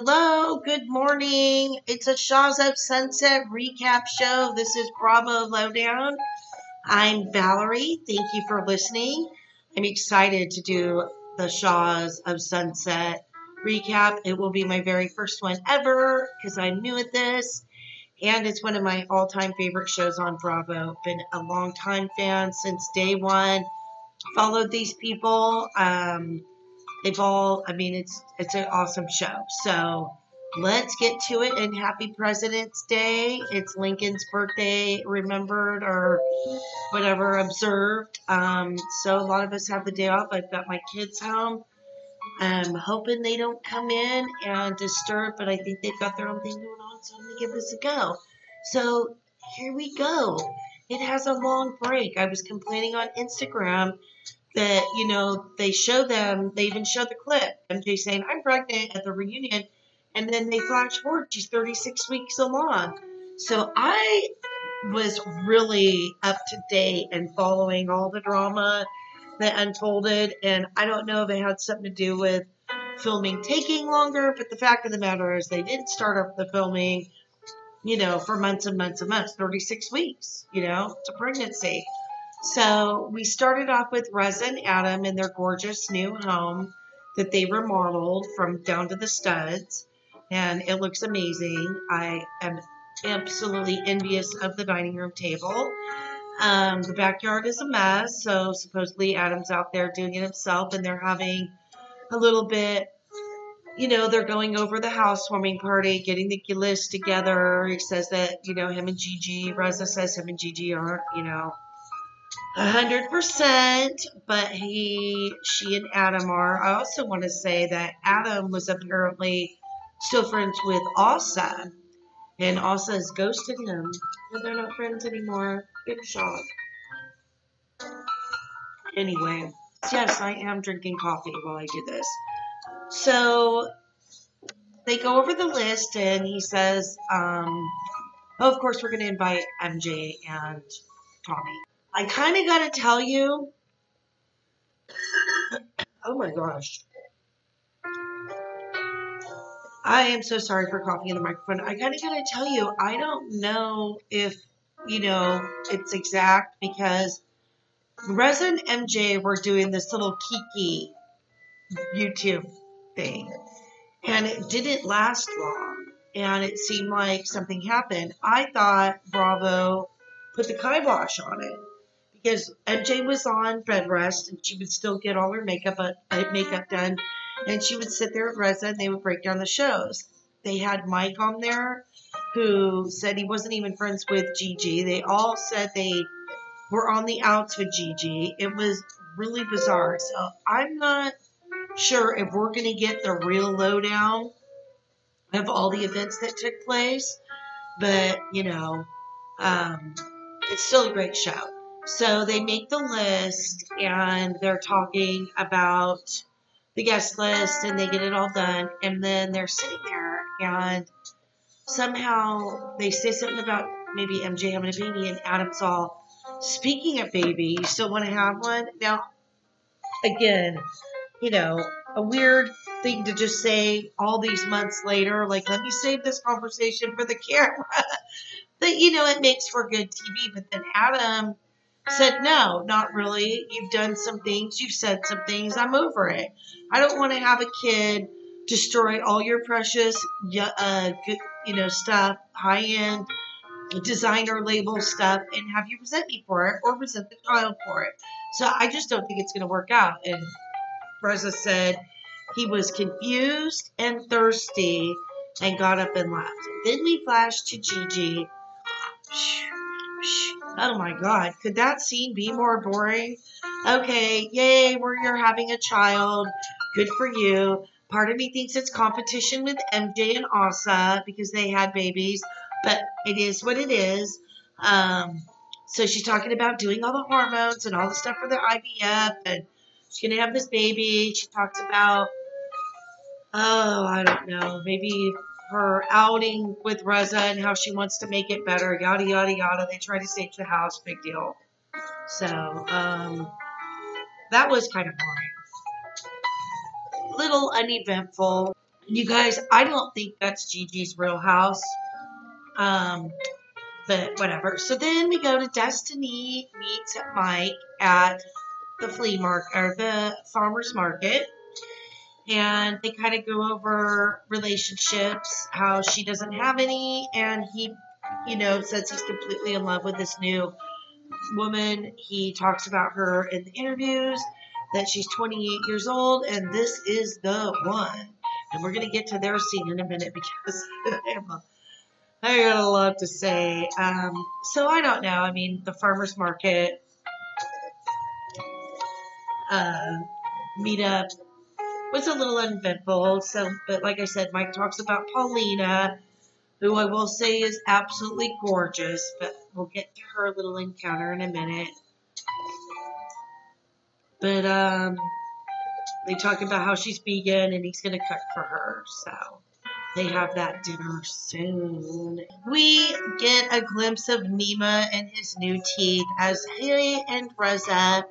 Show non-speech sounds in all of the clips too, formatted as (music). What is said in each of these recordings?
Hello, good morning. It's a Shahs of Sunset recap show. This is Bravo Lowdown. I'm Valerie. Thank you for listening. I'm excited to do the Shahs of Sunset recap. It will be my very first one ever because I'm new at this. And it's one of my all time favorite shows on Bravo. Been a long time fan since day one. Followed these people. Um, they've all i mean it's it's an awesome show. So let's get to it and happy president's day. It's lincoln's birthday remembered or whatever observed. Um, so a lot of us have the day off. I've got my kids home. I'm hoping they don't come in and disturb but i think they've got their own thing going on so i'm gonna give this a go. So here we go. It has a long break. I was complaining on instagram that you know they show them they even show the clip mj saying i'm pregnant at the reunion and then they flash forward she's 36 weeks along. So i was really up to date and following all the drama that unfolded and i don't know if it had something to do with filming taking longer but the fact of the matter is they didn't start up the filming you know for months and months and months 36 weeks you know it's a pregnancy so we started off with Reza and Adam in their gorgeous new home that they remodeled from down to the studs. And it looks amazing. I am absolutely envious of the dining room table. Um, the backyard is a mess, so supposedly Adam's out there doing it himself, and they're having a little bit, you know, they're going over the housewarming party, getting the list together. He says that, you know, him and GG, Reza says him and GG aren't, you know, a hundred percent, but he, she, and Adam are. I also want to say that Adam was apparently still friends with Asa, and Asa has ghosted him, and they're not friends anymore. Big shock. Anyway, yes, I am drinking coffee while I do this. So they go over the list, and he says, um, oh, "Of course, we're going to invite MJ and Tommy." I kind of got to tell you. Oh my gosh. I am so sorry for coughing in the microphone. I kind of got to tell you, I don't know if, you know, it's exact because Reza and MJ were doing this little Kiki YouTube thing. And it didn't last long. And it seemed like something happened. I thought Bravo put the kibosh on it because MJ was on bed rest and she would still get all her makeup uh, makeup done, and she would sit there at Reza and they would break down the shows. They had Mike on there, who said he wasn't even friends with GG. They all said they were on the outs with GG. It was really bizarre. So I'm not sure if we're going to get the real lowdown of all the events that took place, but you know, um, it's still a great show. So they make the list and they're talking about the guest list and they get it all done. And then they're sitting there and somehow they say something about maybe MJ having a baby and Adam's all, speaking of baby, you still want to have one? Now, again, you know, a weird thing to just say all these months later, like, let me save this conversation for the (laughs) camera. but, you know, it makes for good TV. But then Adam said, No, not really. You've done some things, you've said some things, I'm over it. I don't want to have a kid destroy all your precious, uh, you know, stuff, high end designer label stuff, and have you resent me for it or resent the child for it. So I just don't think it's going to work out. And Reza said he was confused and thirsty and got up and left. Then we flashed to GG. Oh my god, could that scene be more boring? Okay, yay, where you're having a child. Good for you. Part of me thinks it's competition with MJ and Asa because they had babies, but it is what it is. Um, so she's talking about doing all the hormones and all the stuff for the IVF, and she's gonna have this baby. She talks about, oh, I don't know, maybe her outing with Reza and how she wants to make it better, yada, yada, yada. They try to stage the house, big deal. So, um, that was kind of boring. Little uneventful. You guys, I don't think that's GG's real house. Um, but whatever. So then we go to Destiny meets Mike at the flea market or the farmer's market. And they kind of go over relationships, how she doesn't have any, and he, you know, says he's completely in love with this new woman. He talks about her in the interviews that she's 28 years old, and this is the one. And we're going to get to their scene in a minute because (laughs) I got a lot to say. Um, so I don't know. I mean, the farmer's market uh, meetup was a little uneventful. So, but like I said, Mike talks about Paulina, who I will say is absolutely gorgeous. But we'll get to her little encounter in a minute. But um, they talk about how she's vegan and he's to cook for her. So they have that dinner soon. We get a glimpse of Nema and his new teeth as he and Reza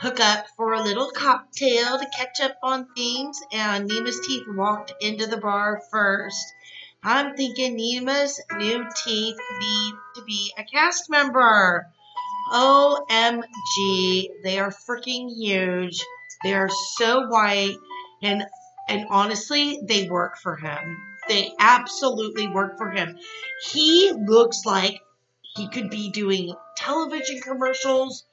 hook up for a little cocktail to catch up on things. And Nema's teeth walked into the bar first. I'm thinking Nema's new teeth need to be a cast member. OMG, they are freaking huge. They are so white and and honestly, they work for him. They absolutely work for him. He looks like he could be doing television commercials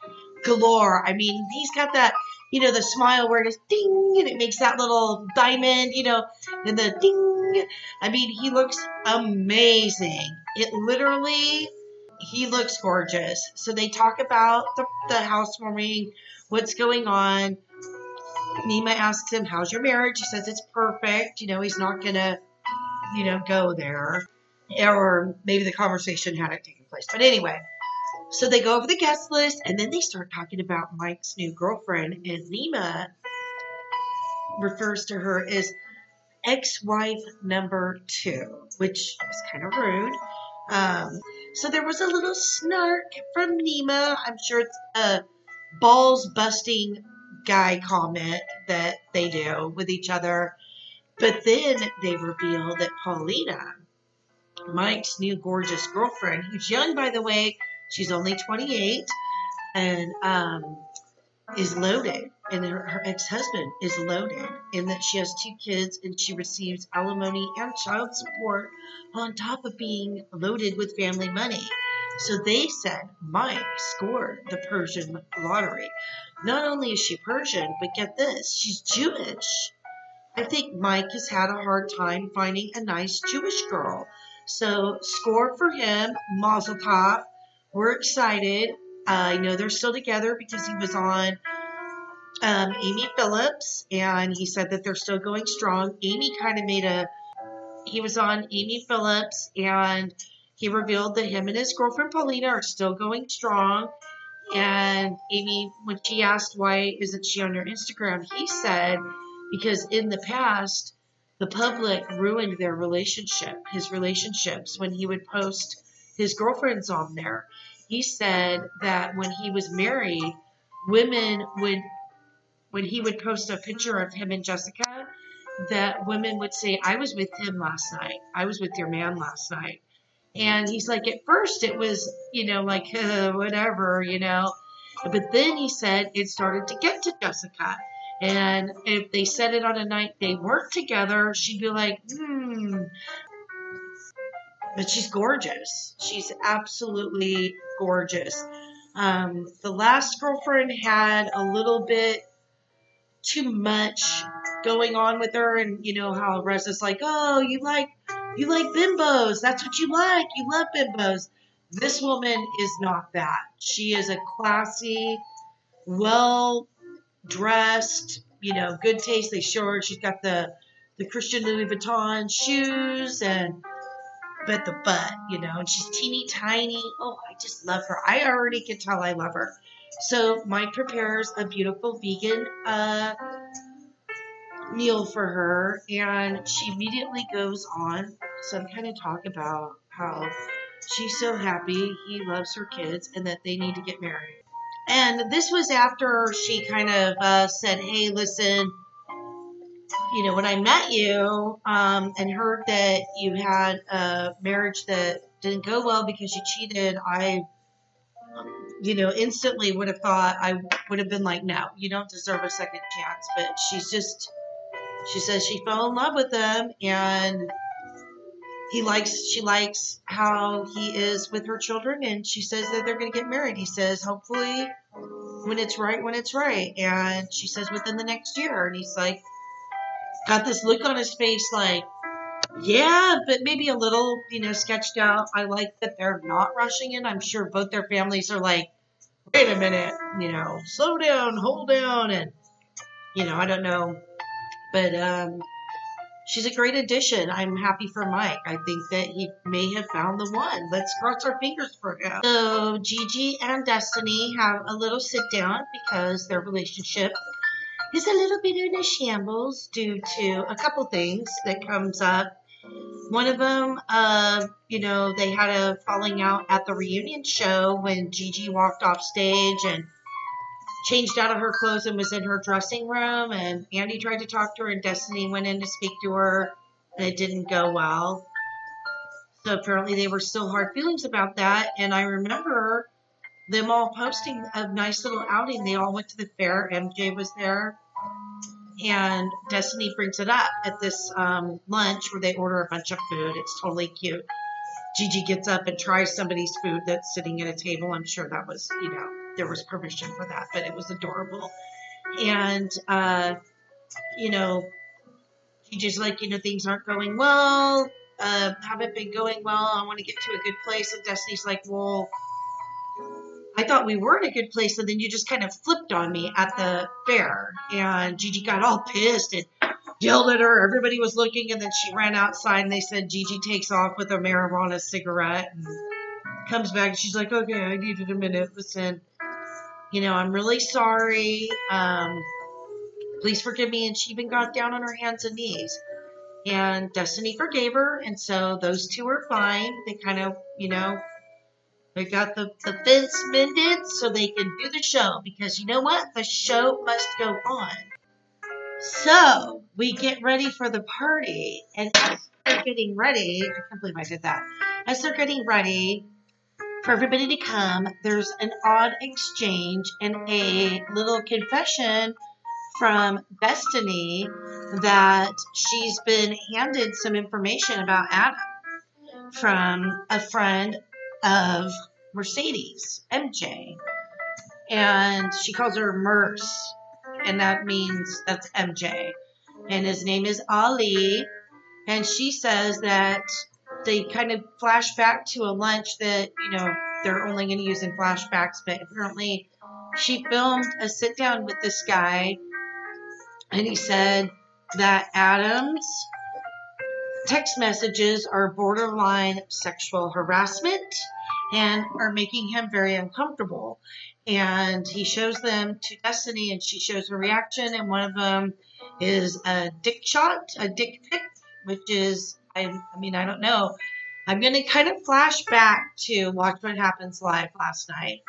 galore. I mean, he's got that, you know, the smile where it is ding and it makes that little diamond, you know, and the ding. I mean, he looks amazing. It literally he looks gorgeous. So they talk about the, the housewarming, what's going on. Nema asks him, How's your marriage? He says it's perfect. You know, he's not going to, you know, go there. Or maybe the conversation hadn't taken place. But anyway, so they go over the guest list and then they start talking about Mike's new girlfriend. And Nema refers to her as ex wife number two, which is kind of rude. Um, so there was a little snark from Nema. I'm sure it's a balls busting guy comment that they do with each other. But then they reveal that Paulina, Mike's new gorgeous girlfriend, who's young, by the way, she's only 28, and um, is loaded, and her, her ex husband is loaded, in that she has two kids and she receives alimony and child support on top of being loaded with family money. So they said Mike scored the Persian lottery. Not only is she Persian, but get this, she's Jewish. I think Mike has had a hard time finding a nice Jewish girl. So score for him, Mazel Tov. We're excited. Uh, I know they're still together because he was on um, Amy Phillips, and he said that they're still going strong. Amy kind of made a. He was on Amy Phillips, and he revealed that him and his girlfriend Paulina are still going strong. And Amy, when she asked why isn't she on your Instagram, he said because in the past the public ruined their relationship, his relationships, when he would post his girlfriends on there. He said that when he was married, women would when he would post a picture of him and Jessica, that women would say, I was with him last night. I was with your man last night. And he's like, at first it was, you know, like, uh, (laughs) whatever, you know. But then he said it started to get to Jessica. And if they said it on a night they weren't together, she'd be like, hmm. But she's gorgeous. She's absolutely gorgeous. Um, the last girlfriend had a little bit too much going on with her, and you know how Reza's like, "Oh, you like you like bimbos? That's what you like. You love bimbos." This woman is not that. She is a classy, well dressed, you know, good taste. They show her she's got the the Christian Louis Vuitton shoes and but the butt, you know, and she's teeny tiny. Oh, I just love her. I already can tell I love her. So Mike prepares a beautiful vegan uh, meal for her, and she immediately goes on some kind of talk about how she's so happy he loves her kids and that they need to get married. And this was after she kind of uh, said, "Hey, listen." You know, when I met you um, and heard that you had a marriage that didn't go well because you cheated, I, you know, instantly would have thought I would have been like, no, you don't deserve a second chance. But she's just, she says she fell in love with him and he likes she likes how he is with her children and she says that they're going to get married he says hopefully when it's right when it's right and she says within the next year and he's like got this look on his face like yeah but maybe a little you know sketched out i like that they're not rushing in i'm sure both their families are like wait a minute you know slow down hold down and you know i don't know but um she's a great addition. I'm happy for Mike. I think that he may have found the one. Let's cross our fingers for him. So GG and Destiny have a little sit down because their relationship is a little bit in a shambles due to a couple things that comes up. One of them, uh, you know, they had a falling out at the reunion show when GG walked off stage and changed out of her clothes and was in her dressing room. And Andy tried to talk to her, and Destiny went in to speak to her, and it didn't go well. So apparently, they were still hard feelings about that. And I remember them all posting a nice little outing. They all went to the fair. MJ was there. And Destiny brings it up at this um, lunch where they order a bunch of food. It's totally cute. GG gets up and tries somebody's food that's sitting at a table. I'm sure that was, you know, there was permission for that, but it was adorable. And, uh, you know, GG's like, you know, things aren't going well, uh, haven't been going well. I want to get to a good place. And Destiny's like, well, I thought we were in a good place, and then you just kind of flipped on me at the fair. And GG got all pissed and yelled at her. Everybody was looking, and then she ran outside, and they said GG takes off with a marijuana cigarette and comes back. She's like, okay, I needed a minute. Listen, you know, I'm really sorry. Um, please forgive me. And she even got down on her hands and knees. And Destiny forgave her. And so those two are fine. They kind of, you know, they got the, the fence mended so they can do the show. Because you know what? The show must go on. So we get ready for the party. And as they're getting ready, I can't believe I did that. As they're getting ready, for everybody to come. There's an odd exchange and a little confession from Destiny that she's been handed some information about Adam from a friend of Mercedes, MJ. And she calls her Merce, and that means that's MJ. And his name is Ali. And she says that they kind of flash back to a lunch that, you know, they're only going to use in flashbacks, but apparently she filmed a sit down with this guy and he said that Adam's text messages are borderline sexual harassment and are making him very uncomfortable. And he shows them to Destiny and she shows her reaction. And one of them is a dick shot, a dick pic, which is I, I mean, I don't know. I'm going to kind of flash back to Watch What Happens Live last night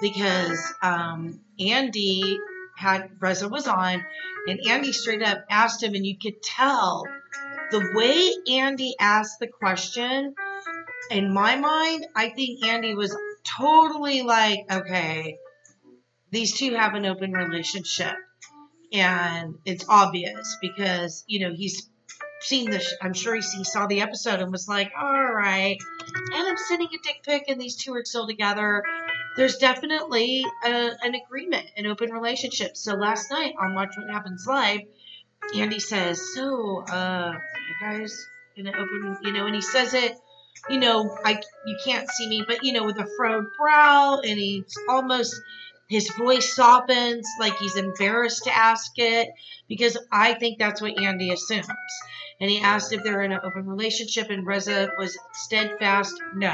because um, Andy had Reza was on, and Andy straight up asked him, and you could tell the way Andy asked the question. In my mind, I think Andy was totally like, okay, these two have an open relationship. And it's obvious because, you know, he's seen this. I'm sure he, saw the episode and was like, all right. And I'm sending a dick pic, and these two are still together. There's definitely a, an agreement, an open relationship. So last night on Watch What Happens Live, Andy says, "So, uh, you guys in an open, you know?" And he says it, you know, I you can't see me, but you know, with a furrowed brow, and he's almost his voice softens, like he's embarrassed to ask it, because I think that's what Andy assumes and he asked if they're in an open relationship, and Reza was steadfast, no.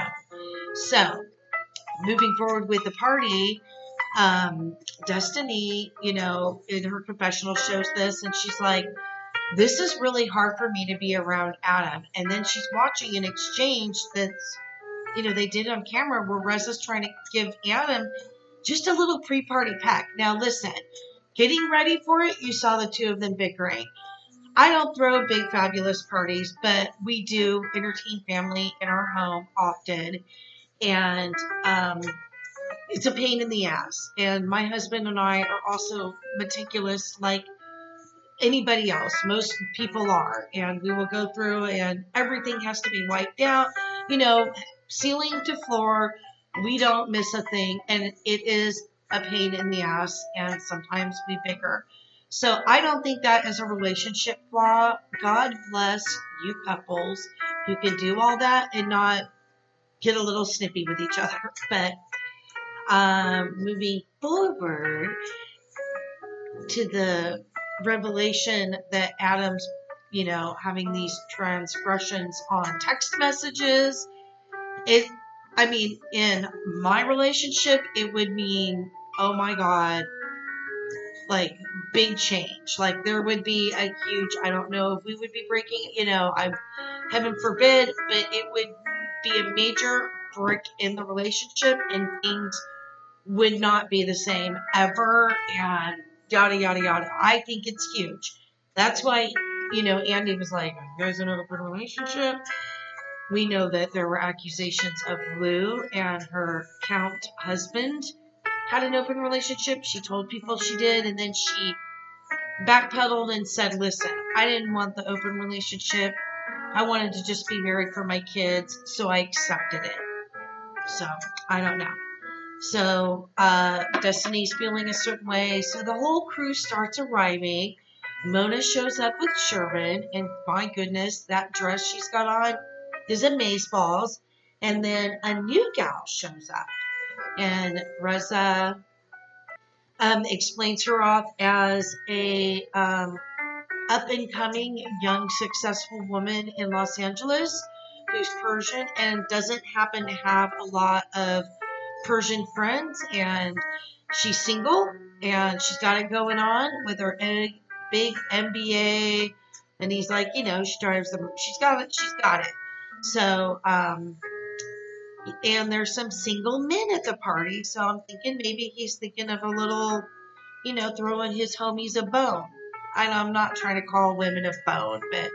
So, moving forward with the party, um, Destiny, you know, in her confessional shows this, and she's like, this is really hard for me to be around Adam. And then she's watching an exchange that's, you know, they did on camera where Reza's trying to give Adam just a little pre party peck. Now, listen, getting ready for it, you saw the two of them bickering. I don't throw big fabulous parties, but we do entertain family in our home often, and um, it's a pain in the ass. And my husband and I are also meticulous, like anybody else. Most people are, and we will go through, and everything has to be wiped out. You know, ceiling to floor. We don't miss a thing, and it is a pain in the ass, and sometimes we bicker. So I don't think that is a relationship flaw. God bless you couples who can do all that and not get a little snippy with each other. (laughs) But um, moving forward to the revelation that Adam's, you know, having these transgressions on text messages, it, I mean, in my relationship, it would mean, oh my God, like big change. Like there would be a huge, I don't know if we would be breaking, you know, I heaven forbid, but it would be a major brick in the relationship and things would not be the same ever and yada yada yada. I think it's huge. That's why, you know, Andy was like, You guys in an open relationship? We know that there were accusations of Lou and her count husband had an open relationship. She told people she did, and then she backpedaled and said, Listen, I didn't want the open relationship. I wanted to just be married for my kids, so I accepted it. So, I don't know. So, uh, Destiny's feeling a certain way. So, the whole crew starts arriving. Mona shows up with Shervin, and my goodness, that dress she's got on is amazeballs. And then a new gal shows up and Reza um, explains her off as a um, up and coming young successful woman in Los Angeles who's Persian and doesn't happen to have a lot of Persian friends and she's single and she's got it going on with her big MBA and he's like you know she drives them she's got it she's got it so um and there's some single men at the party. So I'm thinking maybe he's thinking of a little, you know, throwing his homies a bone. And I'm not trying to call women a bone, but,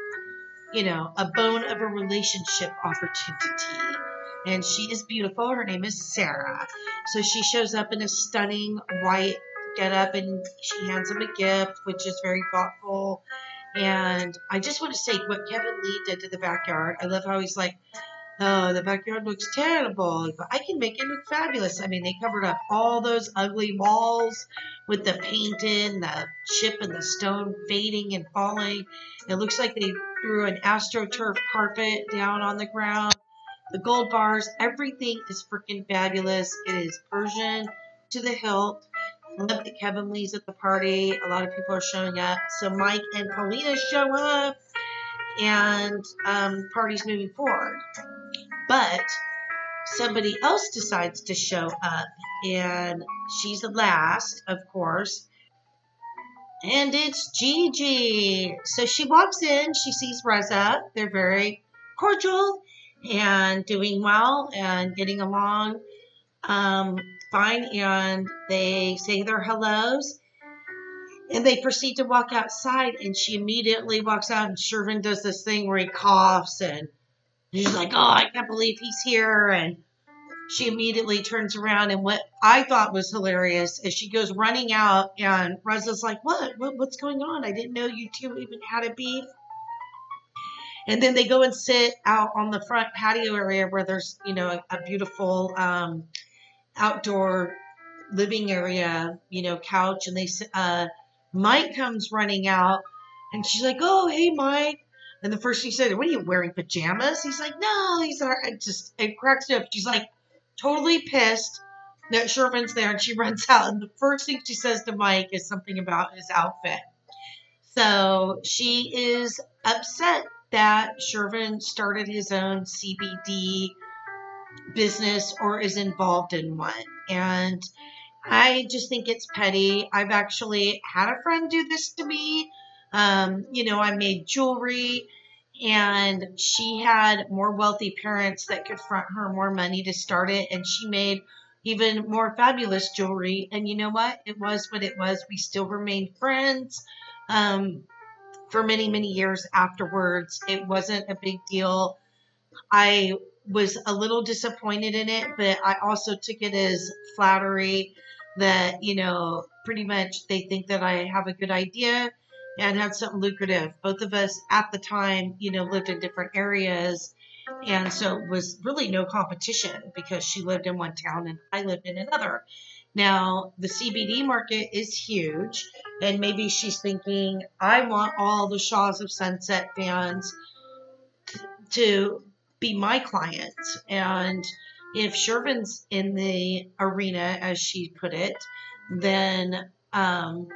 you know, a bone of a relationship opportunity. And she is beautiful. Her name is Sarah. So she shows up in a stunning white get up and she hands him a gift, which is very thoughtful. And I just want to say what Kevin Lee did to the backyard. I love how he's like, oh, the backyard looks terrible, but I can make it look fabulous. I mean, they covered up all those ugly walls with the painting, the chip and the stone fading and falling. It looks like they threw an astroturf carpet down on the ground. The gold bars, everything is freaking fabulous. It is Persian to the hilt. I love that Kevin Lee's at the party. A lot of people are showing up. So Mike and Paulina show up, and um, party's moving forward. But somebody else decides to show up, and she's the last, of course. And it's GG. So she walks in, she sees Reza. They're very cordial and doing well and getting along um, fine. And they say their hellos. And they proceed to walk outside, and she immediately walks out, and Shervin does this thing where he coughs and she's like, "Oh, I can't believe he's here!" And she immediately turns around, and what I thought was hilarious is she goes running out, and Reza's like, "What? what what's going on? I didn't know you two even had a beef." And then they go and sit out on the front patio area where there's, you know, a, a beautiful um, outdoor living area, you know, couch, and they uh, Mike comes running out, and she's like, "Oh, hey, Mike." And the first thing he said, What are you wearing pajamas? He's like, No, he's right. It just it cracks me up. She's like totally pissed that Shervin's there and she (laughs) runs out. And the first thing she says to Mike is something about his outfit. So she is upset that Shervin started his own CBD business or is involved in one. And I just think it's petty. I've actually had a friend do this to me. Um, you know, I made jewelry and she had more wealthy parents that could front her more money to start it. And she made even more fabulous jewelry. And you know what? It was what it was. We still remained friends. Um, for many, many years afterwards. It wasn't a big deal. I was a little disappointed in it, but I also took it as flattery that, you know, pretty much they think that I have a good idea and had something lucrative. Both of us at the time, you know, lived in different areas. And so it was really no competition because she lived in one town and I lived in another. Now, the CBD market is huge, and maybe she's thinking, I want all the Shahs of Sunset fans to be my clients. And if Shervin's in the arena, as she put it, then, um,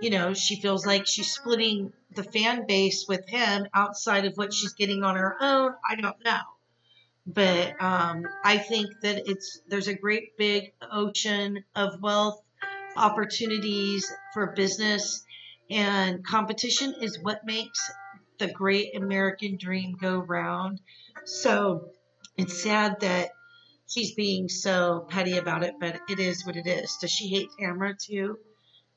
you know, she feels like she's splitting the fan base with him outside of what she's getting on her own. I don't know but um, I think that it's there's a great big ocean of wealth opportunities for business, and competition is what makes the great American dream go round. So it's sad that she's being so petty about it, but it is what it is. Does she hate Tamra too?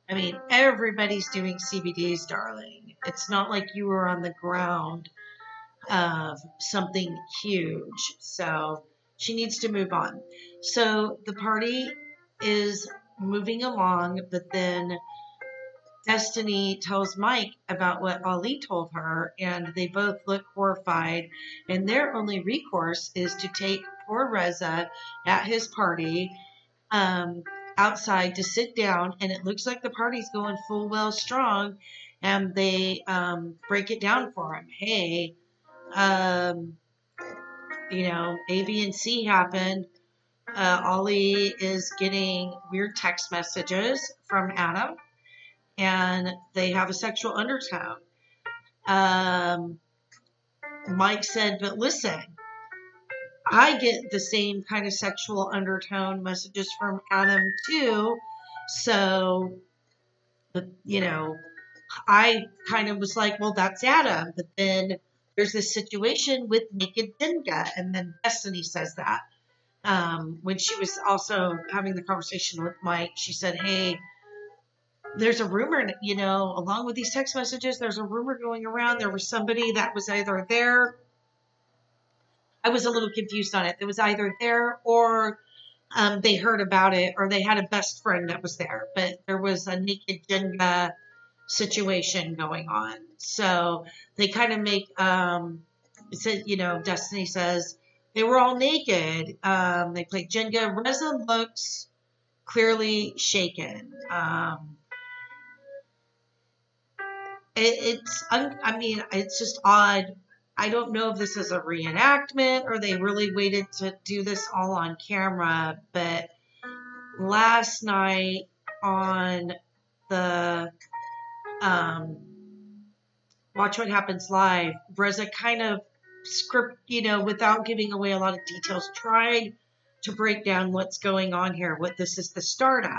I mean, everybody's doing CBDs, darling. It's not like you were on the ground of something huge. So she needs to move on. So the party is moving along, but then Destiny tells Mike about what Ali told her, and they both look horrified. And their only recourse is to take poor Reza at his party um, outside to sit down, and it looks like the party's going full well strong. And they um, break it down for him. Hey, um, you know, A, B, and C happened. Uh, Ali is getting weird text messages from Adam, and they have a sexual undertone. Um, Mike said, but listen, I get the same kind of sexual undertone messages from Adam too. So, you know, I kind of was like, well, that's Adam. But then there's this situation with Naked Jenga, and then Destiny says that. Um, when she was also having the conversation with Mike, she said, Hey, there's a rumor, you know, along with these text messages, there's a rumor going around. There was somebody that was either there. I was a little confused on it. It was either there or um, they heard about it or they had a best friend that was there. But there was a naked Jenga situation going on. So they kind of make um said, you know, Destiny says they were all naked. Um, they played Jenga. Reza looks clearly shaken. Um, it, it's, I mean, it's just odd. I don't know if this is a reenactment or they really waited to do this all on camera, but last night on the um, Watch What Happens Live, Reza kind of script, you know, without giving away a lot of details, tried to break down what's going on here, what this is the start of.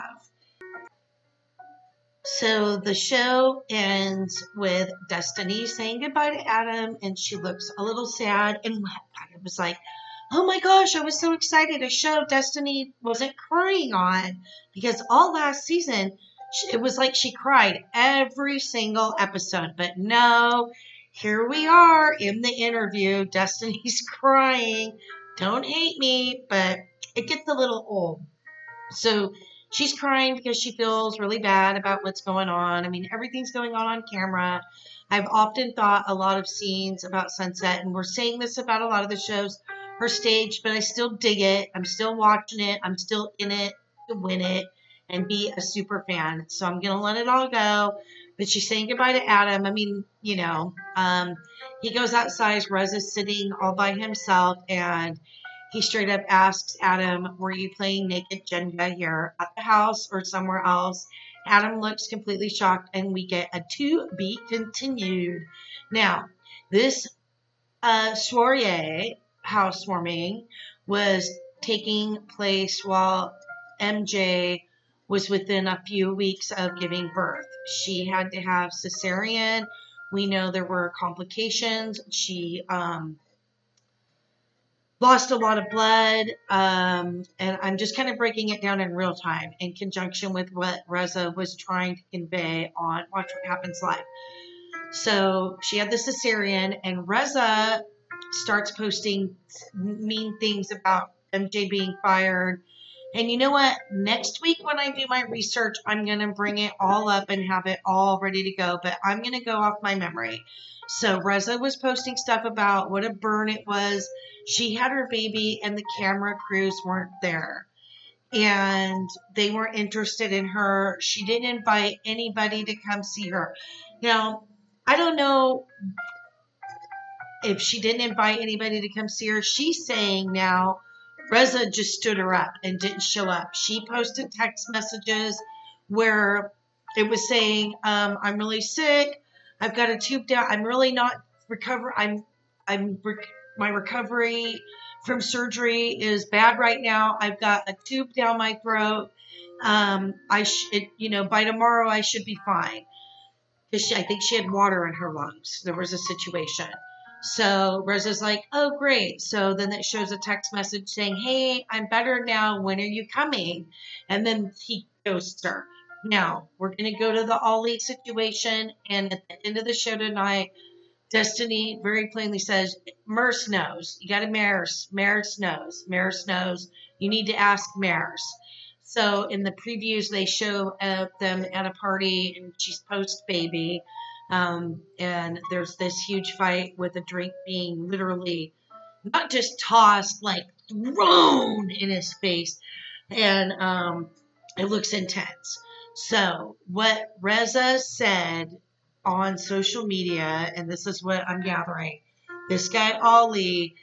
So the show ends with Destiny saying goodbye to Adam, and she looks a little sad. And I was like, oh my gosh, I was so excited. A show Destiny wasn't crying on because all last season it was like she cried every single episode. But no, here we are in the interview. Destiny's (laughs) crying. Don't hate me, but it gets a little old. So she's crying because she feels really bad about what's going on. I mean, everything's going on on camera. I've often thought a lot of scenes about Sunset, and we're saying this about a lot of the shows, her stage, but I still dig it. I'm still watching it. I'm still in it to win it and be a super fan. So I'm going to let it all go. But she's saying goodbye to Adam. I mean, you know, um, he goes outside. Reza's sitting all by himself and he straight up asks Adam, Were you playing naked Jenga here at the house or somewhere else? Adam looks completely shocked, and we get a to be continued. Now, this uh, soiree housewarming was taking place while MJ was within a few weeks of giving birth. She had to have cesarean. We know there were complications. She um, lost a lot of blood. Um, and I'm just kind of breaking it down in real time in conjunction with what Reza was trying to convey on Watch What Happens Live. So she had the cesarean, and Reza starts posting mean things about MJ being fired. And you know what? Next week, when I do my research, I'm going to bring it all up and have it all ready to go. But I'm going to go off my memory. So Reza was posting stuff about what a burn it was. She had her baby, and the camera crews weren't there. And they weren't interested in her. She didn't invite anybody to come see her. Now, I don't know if she didn't invite anybody to come see her. She's saying now Reza just stood her up and didn't show up. She posted text messages where it was saying, um, "I'm really sick. I've got a tube down. I'm really not recover. I'm I'm my recovery from surgery is bad right now. I've got a tube down my throat. Um, I should, you know, by tomorrow I should be fine." Because I think she had water in her lungs. There was a situation. So Reza's like, oh, great. So then it shows a text message saying, hey, I'm better now. When are you coming? And then he ghosts her. Now, we're going to go to the Ali situation. And at the end of the show tonight, Destiny very plainly says, Merce knows. You got to Maris. Maris knows. Maris knows. You need to ask Maris. So in the previews, they show uh, them at a party and she's post baby. Um, and there's this huge fight with a drink being literally not just tossed, like thrown in his face. And um, it looks intense. So, what Reza said on social media, and this is what I'm gathering this guy, Ali,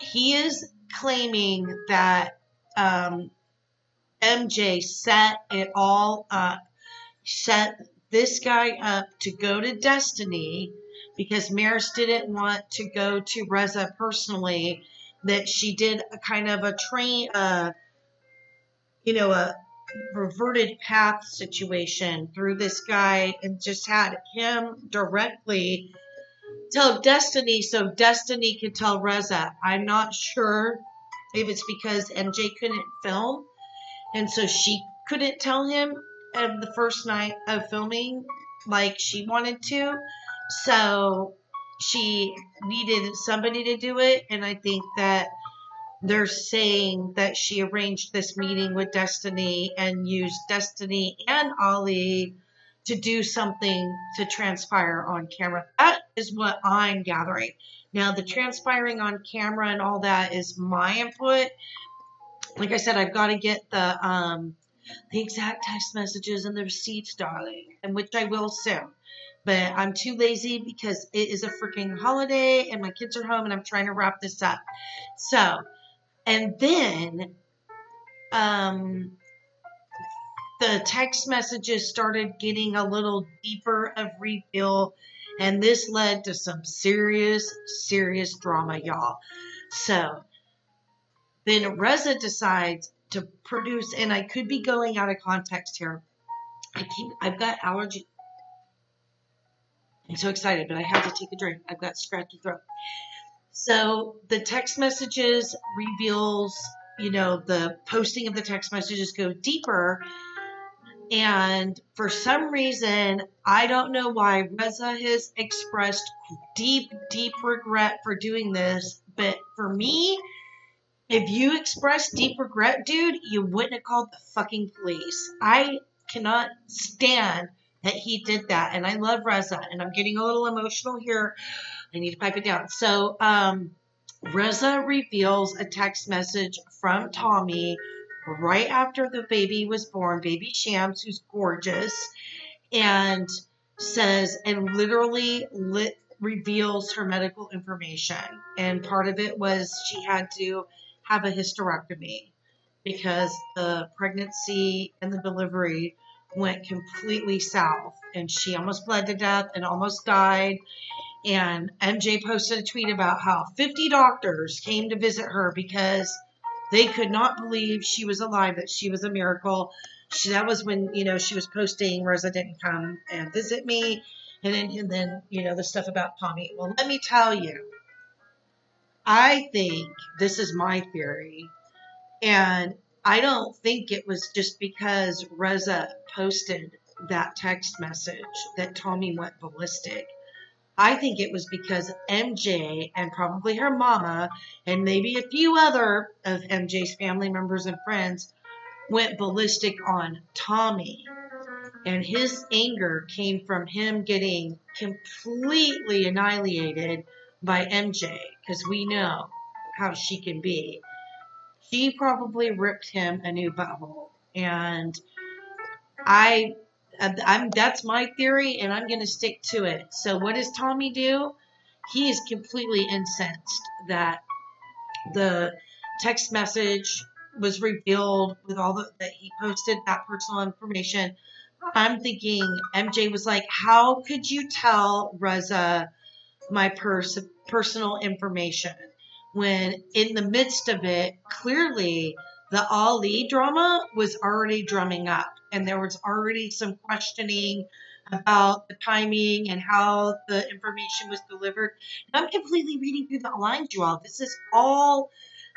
he is claiming that um, MJ set it all up, set this guy up to go to Destiny because Maris didn't want to go to Reza personally. That she did a kind of a train, uh, you know, a reverted path situation through this guy and just had him directly tell Destiny so Destiny could tell Reza. I'm not sure if it's because MJ couldn't film and so she couldn't tell him of the first night of filming like she wanted to. So she needed somebody to do it. And I think that they're saying that she arranged this meeting with Destiny and used Destiny and Ali to do something to transpire on camera. That is what I'm gathering. Now, the transpiring on camera and all that is my input. Like I said, I've got to get the um, the exact text messages and the receipts, darling, and which I will soon. But I'm too lazy because it is a freaking holiday and my kids are home and I'm trying to wrap this up. So, and then um, the text messages started getting a little deeper of reveal, and this led to some serious, serious drama, y'all. So then Reza decides to produce, and I could be going out of context here. I keep, I've got allergy. I'm so excited, but I have to take a drink. I've got scratchy throat. So the text messages reveals, you know, the posting of the text messages go deeper. And for some reason, I don't know why Reza has expressed deep, deep regret for doing this. But for me, if you express deep regret, dude, you wouldn't have called the fucking police. I cannot stand that he did that. And I love Reza, and I'm getting a little emotional here. I need to pipe it down. So, um, Reza reveals a text message from Tommy right after the baby was born, baby Shams, who's gorgeous, and says, and literally lit, reveals her medical information. And part of it was she had to have a hysterectomy because the pregnancy and the delivery went completely south and she almost bled to death and almost died. And MJ posted a tweet about how 50 doctors came to visit her because they could not believe she was alive, that she was a miracle. She, that was when, you know, she was posting, Reza didn't come and visit me. And then, and then, you know, the stuff about Tommy. Well, let me tell you, I think this is my theory, and I don't think it was just because Reza posted that text message that Tommy went ballistic. I think it was because MJ and probably her mama and maybe a few other of MJ's family members and friends went ballistic on Tommy. And his anger came from him getting completely annihilated by MJ because we know how she can be. She probably ripped him a new butthole. And I I'm that's my theory and I'm to stick to it. So what does Tommy do? He is completely incensed that the text message was revealed with all the, that he posted that personal information. I'm thinking MJ was like, "How could you tell Reza my pers- personal information when in the midst of it, clearly the Ali drama was already drumming up, and there was already some questioning about the timing and how the information was delivered. And I'm completely reading through the lines, you all. This is all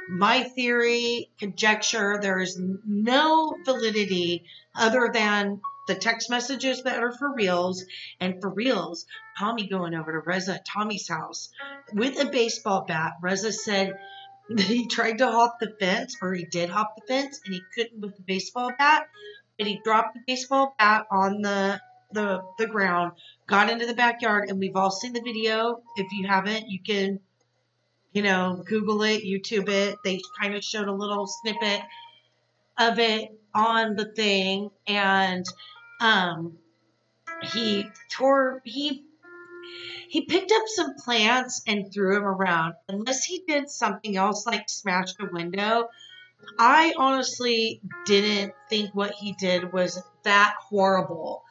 my theory, conjecture. There is no validity other than the text messages that are for reals and for reals tommy going over to reza tommy's house with a baseball bat reza said that (laughs) he tried to hop the fence, or he did hop the fence, and he couldn't with the baseball bat. And he dropped the baseball bat on the the the ground, got into the backyard, and we've all seen the video. If you haven't, you can, you know, Google it, YouTube it. They kind of showed a little snippet of it on the thing, and um, he tore he he picked up some plants and threw them around. Unless he did something else like smash a window, I honestly didn't think what he did was that horrible.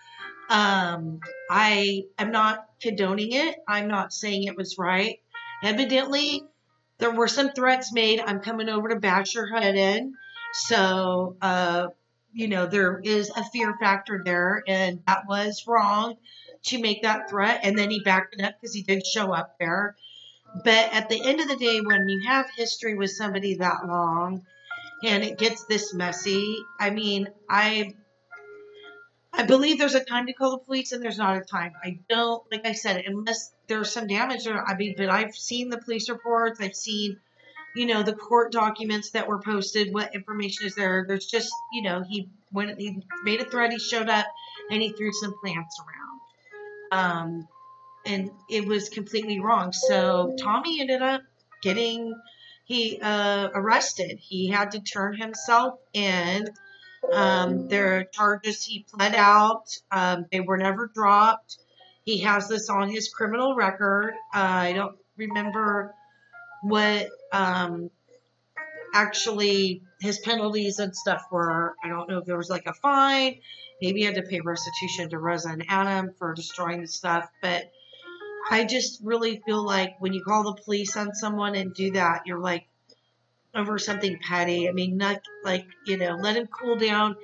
Um, I am not condoning it. I'm not saying it was right. Evidently, there were some threats made. I'm coming over to bash your head in. So, uh, you know, there is a fear factor there, and that was wrong to make that threat, and then he backed it up because he did show up there. But at the end of the day, when you have history with somebody that long and it gets this messy, I mean, I I believe there's a time to call the police and there's not a time. I don't, like I said, unless there's some damage. Or, I mean, but I've seen the police reports. I've seen, you know, the court documents that were posted. What information is there? There's just, you know, he when he made a threat, he showed up and he threw some plants around. Um, and it was completely wrong. So Tommy ended up getting he uh, arrested. He had to turn himself in. Um, there are charges he pled out. Um, they were never dropped. He has this on his criminal record. Uh, I don't remember what um, actually his penalties and stuff were. I don't know if there was like a fine. Maybe he had to pay restitution to Reza and Adam for destroying the stuff. But I just really feel like when you call the police on someone and do that, you're like over something petty. I mean, not like, you know, let him cool down.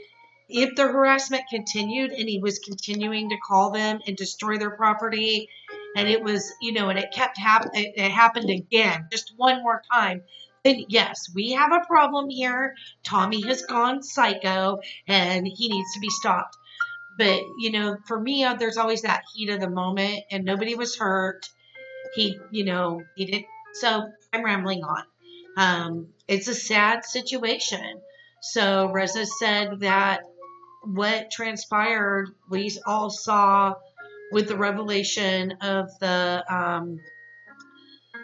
If the harassment continued and he was continuing to call them and destroy their property, and it was, you know, and it kept happening, it happened again, just one more time, then yes, we have a problem here. Tommy has gone psycho and he needs to be stopped. But, you know, for me, uh, there's always that heat of the moment and nobody was hurt. He, you know, he did. So I'm rambling on. Um, it's a sad situation. So Reza said that what transpired, we all saw with the revelation of the um,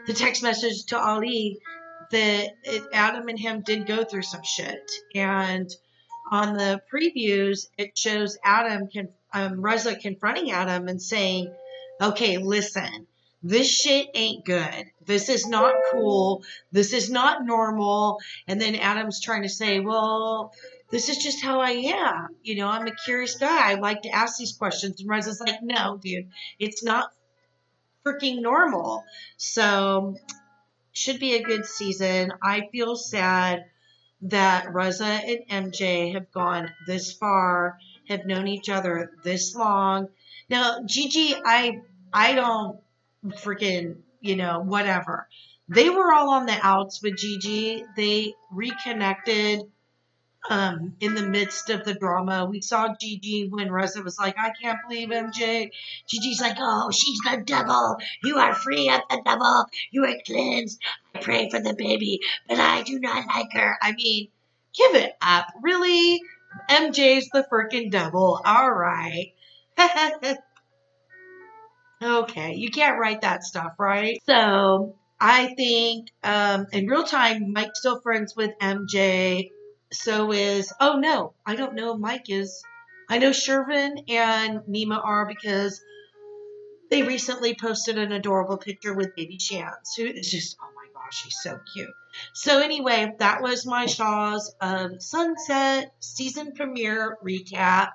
the text message to Ali that it, Adam and him did go through some shit. And on the previews, it shows Adam, can, um, Reza confronting Adam and saying, okay, listen, this shit ain't good. This is not cool. This is not normal. And then Adam's trying to say, well, this is just how I am. You know, I'm a curious guy. I like to ask these questions. And Reza's like, no, dude, it's not freaking normal. So should be a good season. I feel sad that Reza and MJ have gone this far, have known each other this long. Now, GG, I I don't freaking, you know, whatever. They were all on the outs with GG. They reconnected um, in the midst of the drama. We saw GG when Reza was like, I can't believe MJ. GG's like, oh, she's the devil. You are free of the devil. You are cleansed. I pray for the baby, but I do not like her. I mean, give it up. Really? MJ's the freaking devil. All right. (laughs) okay, you can't write that stuff, right? So I think um, in real time, Mike's still friends with MJ. So is, oh no, I don't know Mike is. I know Shervin and Nema are because they recently posted an adorable picture with baby Chance, who is just, oh my gosh, she's so cute. So anyway, that was my Shahs of Sunset season premiere recap.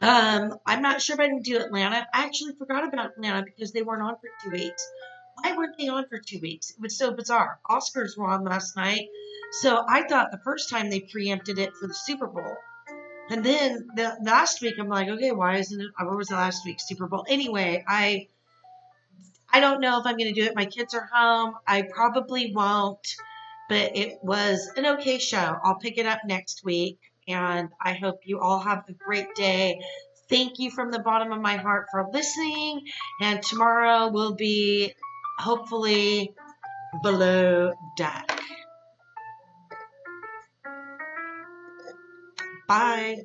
Um, I'm not sure if I can do Atlanta. I actually forgot about Atlanta because they weren't on for two weeks. Why weren't they on for two weeks? It was so bizarre. Oscars were on last night. So I thought the first time they preempted it for the Super Bowl. And then the last week I'm like, okay, why isn't it where was the last week Super Bowl? Anyway, I I don't know if I'm gonna do it. My kids are home. I probably won't, but it was an okay show. I'll pick it up next week and I hope you all have a great day. Thank you from the bottom of my heart for listening. And tomorrow will be hopefully below deck. Bye.